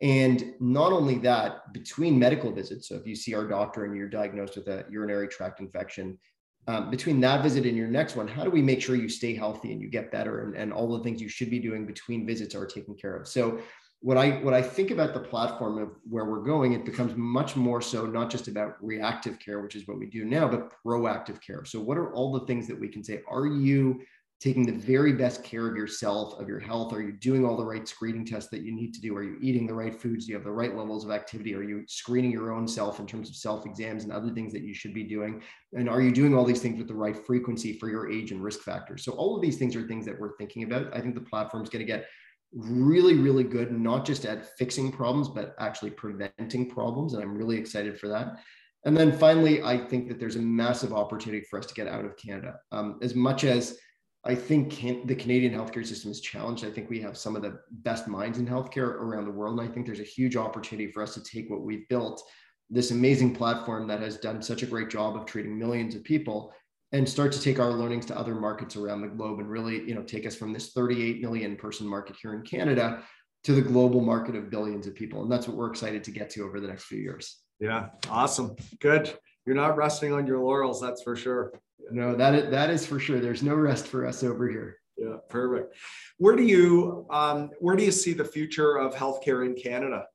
[SPEAKER 2] And not only that, between medical visits, so if you see our doctor and you're diagnosed with a urinary tract infection, um, between that visit and your next one, how do we make sure you stay healthy and you get better and, and all the things you should be doing between visits are taken care of? So what I what I think about the platform of where we're going, it becomes much more so not just about reactive care, which is what we do now, but proactive care. So what are all the things that we can say? Are you taking the very best care of yourself, of your health? Are you doing all the right screening tests that you need to do? Are you eating the right foods? Do you have the right levels of activity? Are you screening your own self in terms of self exams and other things that you should be doing? And are you doing all these things with the right frequency for your age and risk factors? So, all of these things are things that we're thinking about. I think the platform is going to get really, really good, not just at fixing problems, but actually preventing problems. And I'm really excited for that. And then finally, I think that there's a massive opportunity for us to get out of Canada. Um, as much as I think can, the Canadian healthcare system is challenged. I think we have some of the best minds in healthcare around the world. And I think there's a huge opportunity for us to take what we've built, this amazing platform that has done such a great job of treating millions of people, and start to take our learnings to other markets around the globe and really, you know, take us from this 38 million person market here in Canada to the global market of billions of people. And that's what we're excited to get to over the next few years.
[SPEAKER 1] Yeah, awesome. Good. You're not resting on your laurels, that's for sure.
[SPEAKER 2] No, that is, that is for sure. There's no rest for us over here.
[SPEAKER 1] Yeah, perfect. Where do you um, where do you see the future of healthcare in Canada?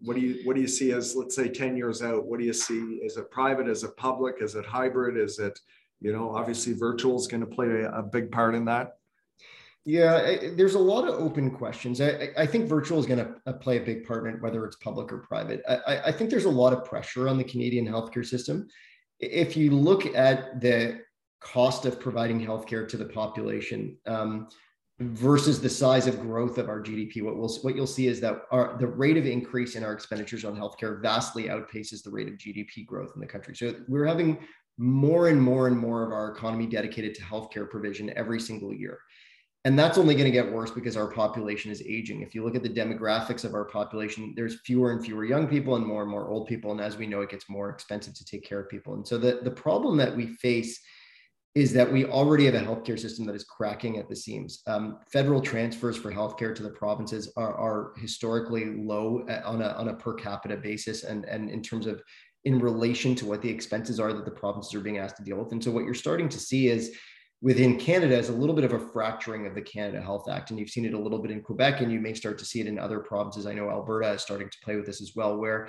[SPEAKER 1] What do you what do you see as let's say 10 years out? What do you see? Is it private? Is it public? Is it hybrid? Is it, you know, obviously virtual is going to play a, a big part in that?
[SPEAKER 2] Yeah, there's a lot of open questions. I, I think virtual is going to uh, play a big part in it, whether it's public or private. I, I think there's a lot of pressure on the Canadian healthcare system if you look at the cost of providing healthcare to the population um, versus the size of growth of our GDP, what we'll what you'll see is that our the rate of increase in our expenditures on healthcare vastly outpaces the rate of GDP growth in the country. So we're having more and more and more of our economy dedicated to healthcare provision every single year. And that's only going to get worse because our population is aging. If you look at the demographics of our population, there's fewer and fewer young people and more and more old people. And as we know, it gets more expensive to take care of people. And so the, the problem that we face is that we already have a healthcare system that is cracking at the seams. Um, federal transfers for healthcare to the provinces are, are historically low uh, on a, on a per capita basis and, and in terms of in relation to what the expenses are that the provinces are being asked to deal with. And so what you're starting to see is within Canada is a little bit of a fracturing of the Canada Health Act. And you've seen it a little bit in Quebec, and you may start to see it in other provinces. I know Alberta is starting to play with this as well, where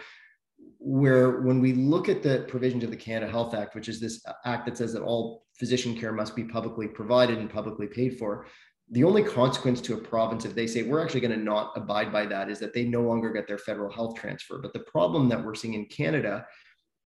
[SPEAKER 2] where when we look at the provisions of the Canada Health Act, which is this act that says that all physician care must be publicly provided and publicly paid for, the only consequence to a province if they say we're actually going to not abide by that is that they no longer get their federal health transfer. But the problem that we're seeing in Canada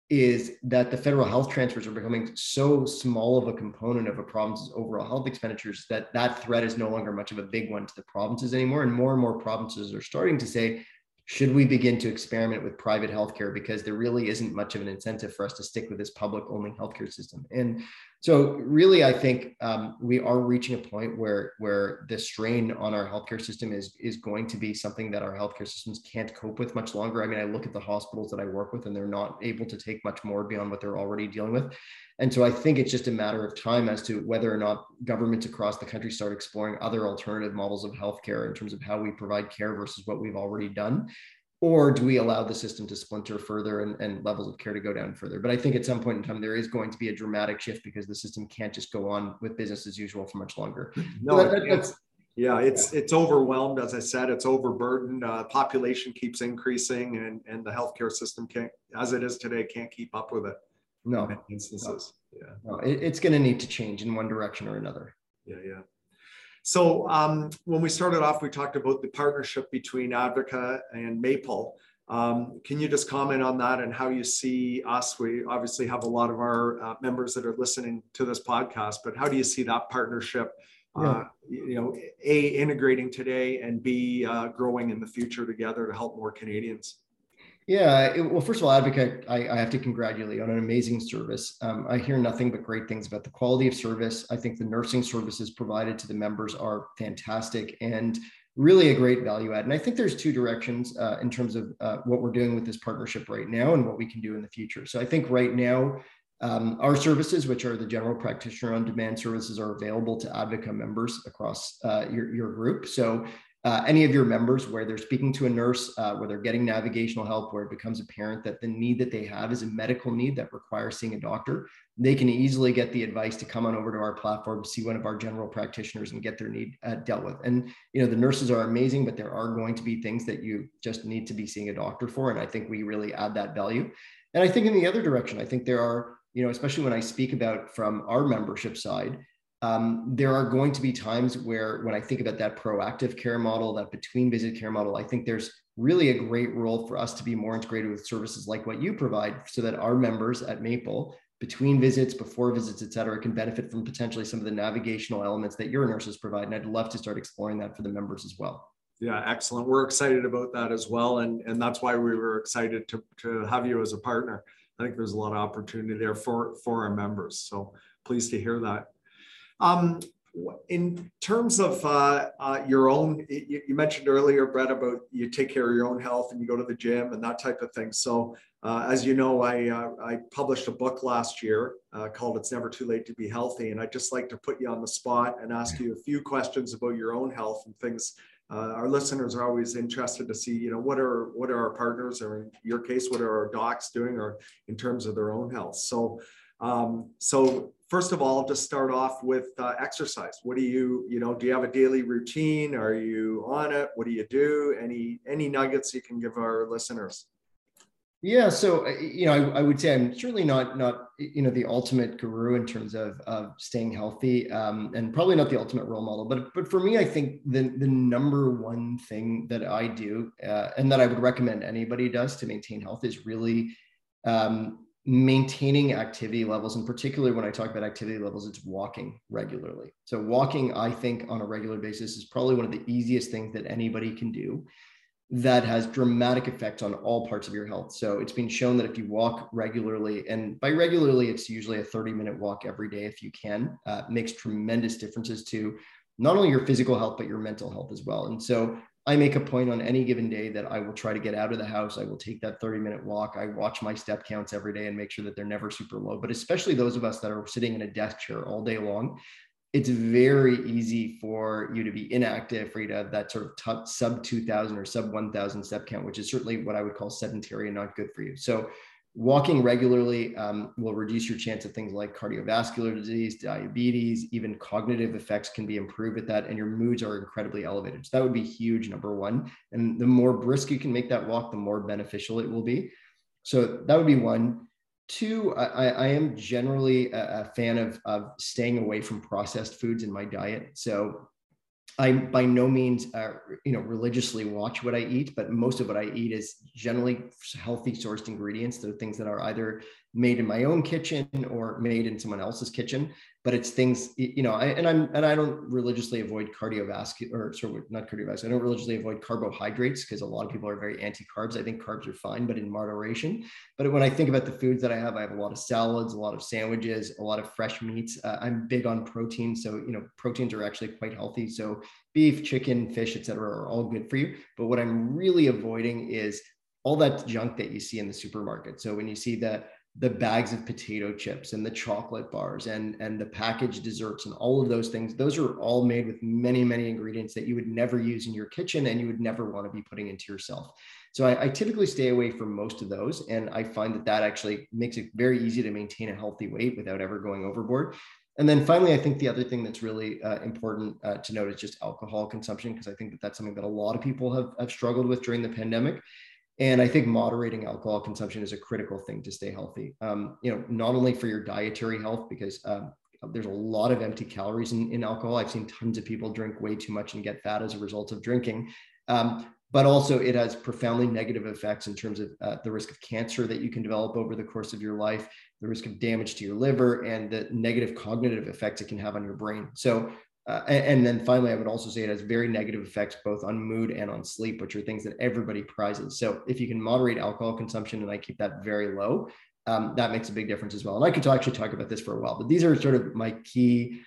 [SPEAKER 2] is that the federal health transfers are becoming so small of a component of a province's overall health expenditures that that threat is no longer much of a big one to the provinces anymore. And more and more provinces are starting to say, should we begin to experiment with private healthcare because there really isn't much of an incentive for us to stick with this public only healthcare system and so really i think um, we are reaching a point where where the strain on our healthcare system is is going to be something that our healthcare systems can't cope with much longer i mean i look at the hospitals that i work with and they're not able to take much more beyond what they're already dealing with and so I think it's just a matter of time as to whether or not governments across the country start exploring other alternative models of healthcare in terms of how we provide care versus what we've already done. Or do we allow the system to splinter further and, and levels of care to go down further? But I think at some point in time, there is going to be a dramatic shift because the system can't just go on with business as usual for much longer.
[SPEAKER 1] No, so that, that's, yeah, it's it's overwhelmed. As I said, it's overburdened. Uh, population keeps increasing, and and the healthcare system can't, as it is today, can't keep up with it
[SPEAKER 2] no
[SPEAKER 1] instances.
[SPEAKER 2] No. Yeah, no, it, it's going to need to change in one direction or another.
[SPEAKER 1] Yeah, yeah. So um, when we started off, we talked about the partnership between Advocate and Maple. Um, can you just comment on that and how you see us? We obviously have a lot of our uh, members that are listening to this podcast, but how do you see that partnership? Uh, yeah. you know, a integrating today and b uh, growing in the future together to help more Canadians.
[SPEAKER 2] Yeah, it, well, first of all, Advocate, I, I, have to congratulate you on an amazing service. Um, I hear nothing but great things about the quality of service. I think the nursing services provided to the members are fantastic and really a great value add. And I think there's two directions uh, in terms of uh, what we're doing with this partnership right now and what we can do in the future. So I think right now, um, our services, which are the general practitioner on demand services, are available to Advocate members across uh, your, your group. So uh, any of your members where they're speaking to a nurse, uh, where they're getting navigational help, where it becomes apparent that the need that they have is a medical need that requires seeing a doctor, they can easily get the advice to come on over to our platform, see one of our general practitioners, and get their need uh, dealt with. And you know, the nurses are amazing, but there are going to be things that you just need to be seeing a doctor for, and I think we really add that value. And I think in the other direction, I think there are, you know, especially when I speak about from our membership side um, there are going to be times where, when I think about that proactive care model, that between visit care model, I think there's really a great role for us to be more integrated with services like what you provide so that our members at Maple, between visits, before visits, et cetera, can benefit from potentially some of the navigational elements that your nurses provide. And I'd love to start exploring that for the members as well.
[SPEAKER 1] Yeah, excellent. We're excited about that as well. And, and that's why we were excited to, to have you as a partner. I think there's a lot of opportunity there for, for our members. So pleased to hear that. Um, in terms of uh, uh, your own, you, you, mentioned earlier, Brett, about you take care of your own health and you go to the gym and that type of thing. So, uh, as you know, I, uh, I published a book last year uh, called It's Never Too Late to Be Healthy. And I'd just like to put you on the spot and ask you a few questions about your own health and things. Uh, our listeners are always interested to see, you know, what are what are our partners, or in your case, what are our docs doing, or in terms of their own health. So, um, so first of all, just start off with uh, exercise. What do you, you know, do you have a daily routine? Are you on it? What do you do? Any any nuggets you can give our listeners?
[SPEAKER 2] Yeah, so uh, you know, I, I, would say I'm certainly not not you know the ultimate guru in terms of of staying healthy, um, and probably not the ultimate role model. But but for me, I think the the number one thing that I do uh, and that I would recommend anybody does to maintain health is really um, maintaining activity levels and particularly when i talk about activity levels it's walking regularly. So walking i think on a regular basis is probably one of the easiest things that anybody can do that has dramatic effects on all parts of your health. So it's been shown that if you walk regularly and by regularly it's usually a 30 minute walk every day if you can uh, makes tremendous differences to not only your physical health but your mental health as well. And so I make a point on any given day that I will try to get out of the house. I will take that 30 minute walk. I watch my step counts every day and make sure that they're never super low. But especially those of us that are sitting in a desk chair all day long, it's very easy for you to be inactive, for you to have that sort of t- sub 2000 or sub 1000 step count, which is certainly what I would call sedentary and not good for you. So Walking regularly um, will reduce your chance of things like cardiovascular disease, diabetes, even cognitive effects can be improved with that, and your moods are incredibly elevated. So that would be huge, number one. And the more brisk you can make that walk, the more beneficial it will be. So that would be one. Two, I, I am generally a, a fan of, of staying away from processed foods in my diet. So I by no means, uh, you know, religiously watch what I eat, but most of what I eat is generally healthy sourced ingredients. They're things that are either made in my own kitchen or made in someone else's kitchen but it's things you know I, and i'm and i don't religiously avoid cardiovascular or sort of not cardiovascular i don't religiously avoid carbohydrates because a lot of people are very anti-carbs. I think carbs are fine but in moderation. But when i think about the foods that i have i have a lot of salads a lot of sandwiches a lot of fresh meats. Uh, i'm big on protein so you know proteins are actually quite healthy. So beef chicken fish etc are all good for you. But what i'm really avoiding is all that junk that you see in the supermarket. So when you see that the bags of potato chips and the chocolate bars and and the packaged desserts and all of those things those are all made with many many ingredients that you would never use in your kitchen and you would never want to be putting into yourself so I, I typically stay away from most of those and i find that that actually makes it very easy to maintain a healthy weight without ever going overboard and then finally, I think the other thing that's really uh, important uh, to note is just alcohol consumption, because I think that that's something that a lot of people have, have struggled with during the pandemic. And I think moderating alcohol consumption is a critical thing to stay healthy. Um, you know, not only for your dietary health, because um, there's a lot of empty calories in, in alcohol. I've seen tons of people drink way too much and get fat as a result of drinking. Um, but also, it has profoundly negative effects in terms of uh, the risk of cancer that you can develop over the course of your life, the risk of damage to your liver, and the negative cognitive effects it can have on your brain. So, uh, and, and, then finally, I would also say it has very negative effects both on mood and on sleep, which are things that everybody prizes. So if you can moderate alcohol consumption, and I keep that very low, um, that makes a big difference as well. And I could actually talk about this for a while, but these are sort of my key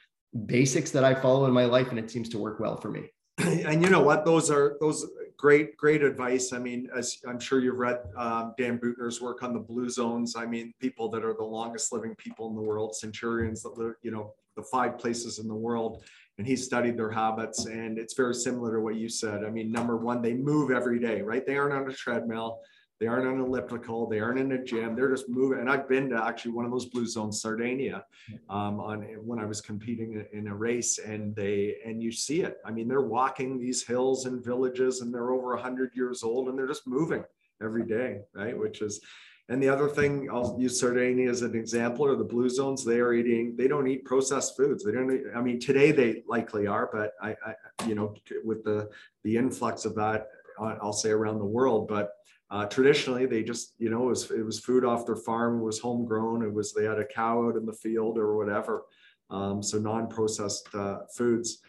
[SPEAKER 2] basics that I follow in my life, and it seems to work well for me.
[SPEAKER 1] And you know what? Those are those great great advice. I mean, as I'm sure you've read um, Dan Buettner's work on the blue zones. I mean, people that are the longest living people in the world, centurions that live, you know, the five places in the world and he studied their habits and it's very similar to what you said. I mean number one they move every day right? They aren't on a treadmill. They aren't on an elliptical. They aren't in a gym. They're just moving. And i've been to actually one of those blue zones sardinia um, on when i was competing in a race and they and you see it. I mean they're walking these hills and villages and they're over 100 years old and they're just moving every day right? Which is and the other thing, I'll use Sardinia as an example, or the blue zones. They are eating. They don't eat processed foods. They don't. Eat, I mean, today they likely are, but I, I, you know, with the the influx of that, I'll say around the world. But uh, traditionally, they just, you know, it was it was food off their farm. It was homegrown. It was they had a cow out in the field or whatever. Um, so non-processed uh, foods.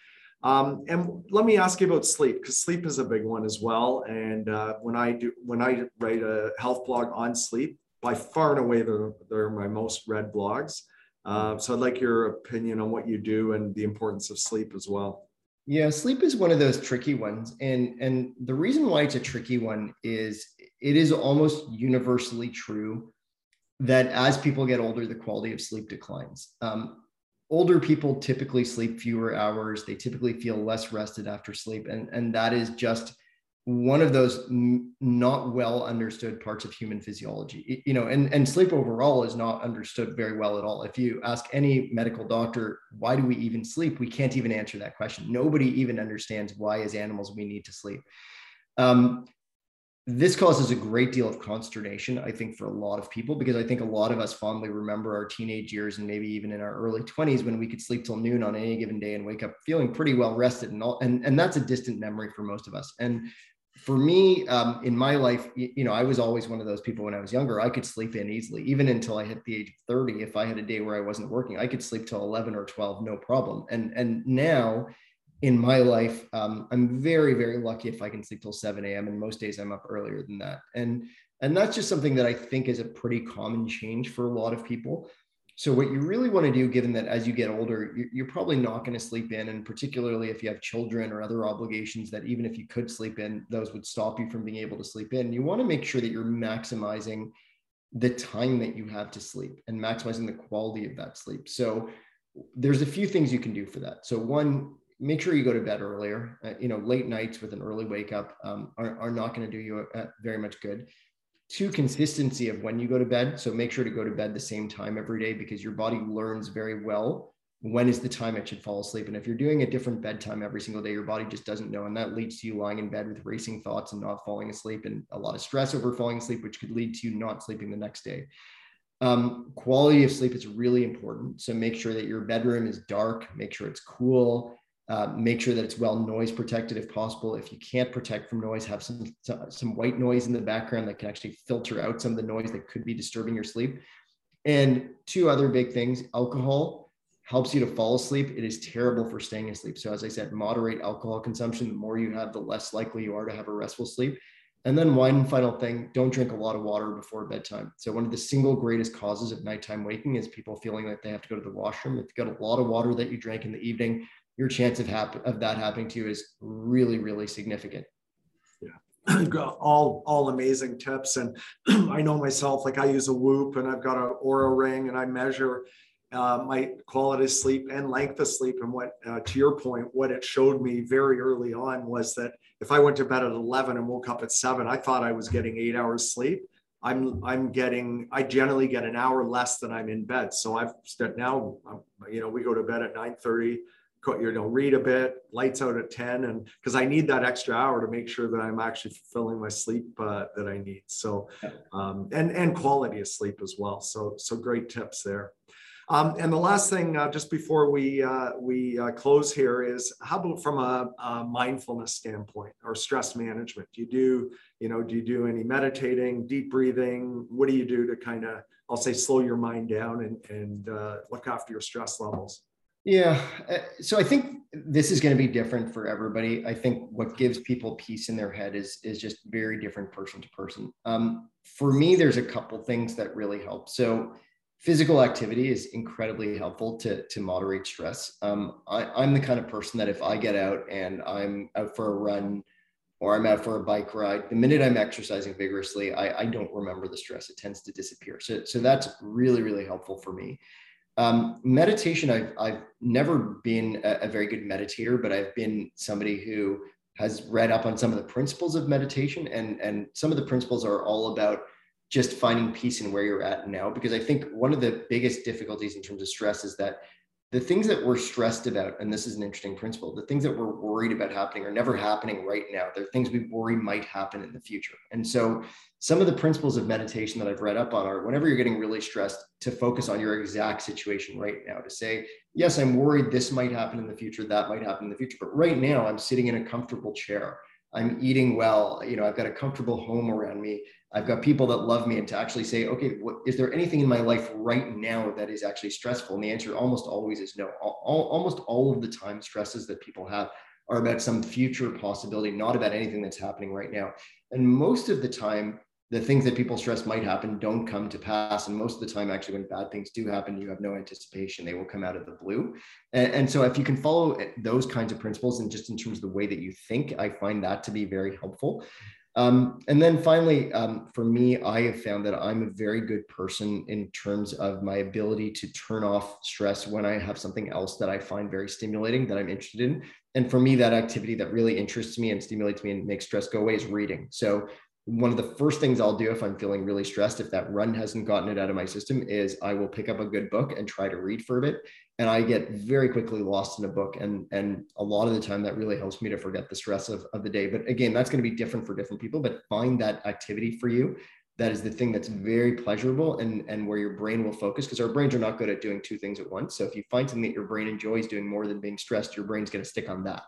[SPEAKER 1] Um, and let me ask you about sleep because sleep is a big one as well. And uh, when I do, when I write a health blog on sleep, by far and away, they're, they're my most read blogs. Uh, so I'd like your opinion on what you do and the importance of sleep as well.
[SPEAKER 2] Yeah, sleep is one of those tricky ones, and and the reason why it's a tricky one is it is almost universally true that as people get older, the quality of sleep declines. Um, older people typically sleep fewer hours. They typically feel less rested after sleep. And and that is just one of those not well understood parts of human physiology. You know and and sleep overall is not understood very well at all. If you ask any medical doctor why do we even sleep? we can't even answer that question. Nobody even understands why as animals we need to sleep. Um, this causes a great deal of consternation, I think, for a lot of people, because I think a lot of us fondly remember our teenage years and maybe even in our early 20s when we could sleep till noon on any given day and wake up feeling pretty well rested and all. And, and that's a distant memory for most of us. And for me, um, in my life, you know, I was always one of those people when I was younger, I could sleep in easily, even until I hit the age of 30. If I had a day where I wasn't working, I could sleep till 11 or 12, no problem. And, and now, in my life, um, I'm very, very lucky if I can sleep till 7 a.m. And most days I'm up earlier than that. And and that's just something that I think is a pretty common change for a lot of people. So what you really want to do, given that as you get older, you're probably not going to sleep in, and particularly if you have children or other obligations that even if you could sleep in, those would stop you from being able to sleep in. You want to make sure that you're maximizing the time that you have to sleep and maximizing the quality of that sleep. So there's a few things you can do for that. So one, make sure you go to bed earlier. Uh, you know, late nights with an early wake up um, are, are not going to do you uh, very much good. Two, consistency of when you go to bed. So make sure to go to bed the same time every day because your body learns very well when is the time it should fall asleep. And if you're doing a different bedtime every single day, your body just doesn't know. And that leads to you lying in bed with racing thoughts and not falling asleep and a lot of stress over falling asleep, which could lead to you not sleeping the next day. Um, quality of sleep is really important. So make sure that your bedroom is dark, make sure it's cool, uh, make sure that it's well noise protected if possible. If you can't protect from noise, have some some white noise in the background that can actually filter out some of the noise that could be disturbing your sleep. And two other big things alcohol helps you to fall asleep. It is terrible for staying asleep. So, as I said, moderate alcohol consumption. The more you have, the less likely you are to have a restful sleep. And then one final thing, don't drink a lot of water before bedtime. So one of the single greatest causes of nighttime waking is people feeling like they have to go to the washroom. If you got a lot of water that you drank in the evening, your chance of, hap- of that happening to you is really, really significant.
[SPEAKER 1] Yeah, all all amazing tips. And I know myself, like I use a Whoop and I've got an Oura ring and I measure uh, my quality of sleep and length of sleep. And what, uh, to your point, what it showed me very early on was that if I went to bed at 11 and woke up at seven, I thought I was getting eight hours sleep. I'm I'm getting I generally get an hour less than I'm in bed. So I've now you know we go to bed at 9:30, you know read a bit, lights out at 10, and because I need that extra hour to make sure that I'm actually fulfilling my sleep uh, that I need. So um, and and quality of sleep as well. So so great tips there. Um, and the last thing, uh, just before we uh, we uh, close here, is how about from a, a, mindfulness standpoint or stress management? Do you do you know do you do any meditating, deep breathing? What do you do to kind of I'll say slow your mind down and and uh, look after your stress levels?
[SPEAKER 2] Yeah, uh, so I think this is going to be different for everybody. I think what gives people peace in their head is is just very different person to person. Um, for me, there's a couple things that really help. So physical activity is incredibly helpful to, to moderate stress. Um, I, am the kind of person that if I get out and I'm out for a run or I'm out for a bike ride, the minute I'm exercising vigorously, I, I don't remember the stress. It tends to disappear. So, so that's really, really helpful for me. Um, meditation, I've, I've never been a, a very good meditator, but I've been somebody who has read up on some of the principles of meditation and, and some of the principles are all about just finding peace in where you're at now because i think one of the biggest difficulties in terms of stress is that the things that we're stressed about and this is an interesting principle the things that we're worried about happening are never happening right now. They're things we worry might happen in the future. And so some of the principles of meditation that i've read up on are whenever you're getting really stressed to focus on your exact situation right now to say yes i'm worried this might happen in the future that might happen in the future but right now i'm sitting in a comfortable chair i'm eating well you know i've got a comfortable home around me I've got people that love me and to actually say, okay, what, is there anything in my life right now that is actually stressful? And the answer almost always is no. All, almost all of the time, stresses that people have are about some future possibility, not about anything that's happening right now. And most of the time, the things that people stress might happen don't come to pass. And most of the time, actually, when bad things do happen, you have no anticipation. They will come out of the blue. And, and, so, if you can follow those kinds of principles and just in terms of the way that you think, I find that to be very helpful. Um, and then finally, um, for me, I have found that I'm a very good person in terms of my ability to turn off stress when I have something else that I find very stimulating that I'm interested in. And for me, that activity that really interests me and stimulates me and makes stress go away is reading. So one of the first things I'll do if I'm feeling really stressed, if that run hasn't gotten it out of my system, is I will pick up a good book and try to read for a bit. And I get very quickly lost in a book. And, and a lot of the time that really helps me to forget the stress of, of the day. But again, that's going to be different for different people, but find that activity for you. That is the thing that's very pleasurable and, and where your brain will focus because our brains are not good at doing two things at once. So if you find something that your brain enjoys doing more than being stressed, your brain's going to stick on that.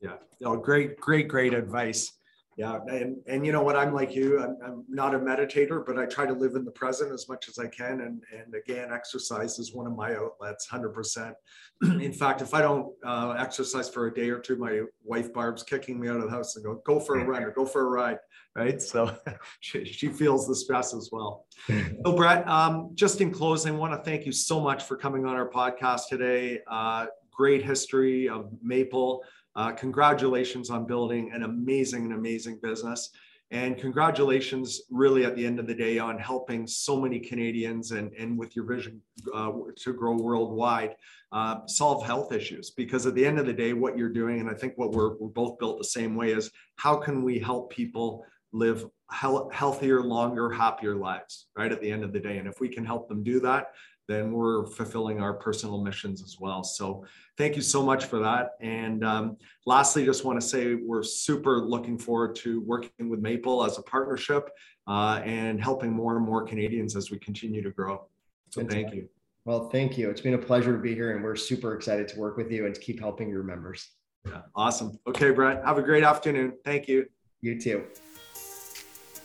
[SPEAKER 1] Yeah. No, great, great, great advice yeah and and you know what i'm like you I'm, I'm, not a meditator but i try to live in the present as much as i can and and again exercise is one of my outlets 100% in fact if i don't uh, exercise for a day or two my wife barb's kicking me out of the house and go go for a run or go for a ride right? So she, she feels the stress as well. So brett um, just in closing i want to thank you so much for coming on our podcast today. Uh, great history of maple uh, congratulations on building an amazing and amazing business. And congratulations, really, at the end of the day, on helping so many Canadians and, and with your vision uh, to grow worldwide uh, solve health issues. Because at the end of the day, what you're doing, and I think what we're, we're both built the same way, is how can we help people live healthier, longer, happier lives, right? At the end of the day. And if we can help them do that, then we're fulfilling our personal missions as well. So thank you so much for that. And um, lastly, just want to say we're super looking forward to working with Maple as a partnership uh, and helping more and more Canadians as we continue to grow. So thank you.
[SPEAKER 2] Well, thank you. It's been a pleasure to be here, and we're super excited to work with you and to keep helping your members.
[SPEAKER 1] Yeah, awesome. Okay, Brett, have a great afternoon. Thank you.
[SPEAKER 2] You too.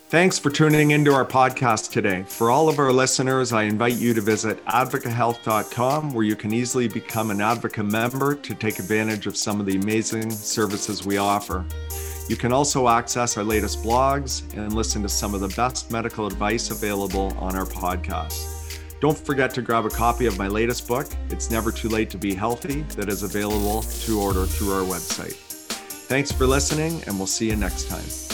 [SPEAKER 1] Thanks for tuning into our podcast today. For all of our listeners, I invite you to visit advocahealth.com where you can easily become an Advocate member to take advantage of some of the amazing services we offer. You can also access our latest blogs and listen to some of the best medical advice available on our podcast. Don't forget to grab a copy of my latest book, It's Never Too Late to Be Healthy, that is available to order through our website. Thanks for listening, and we'll see you next time.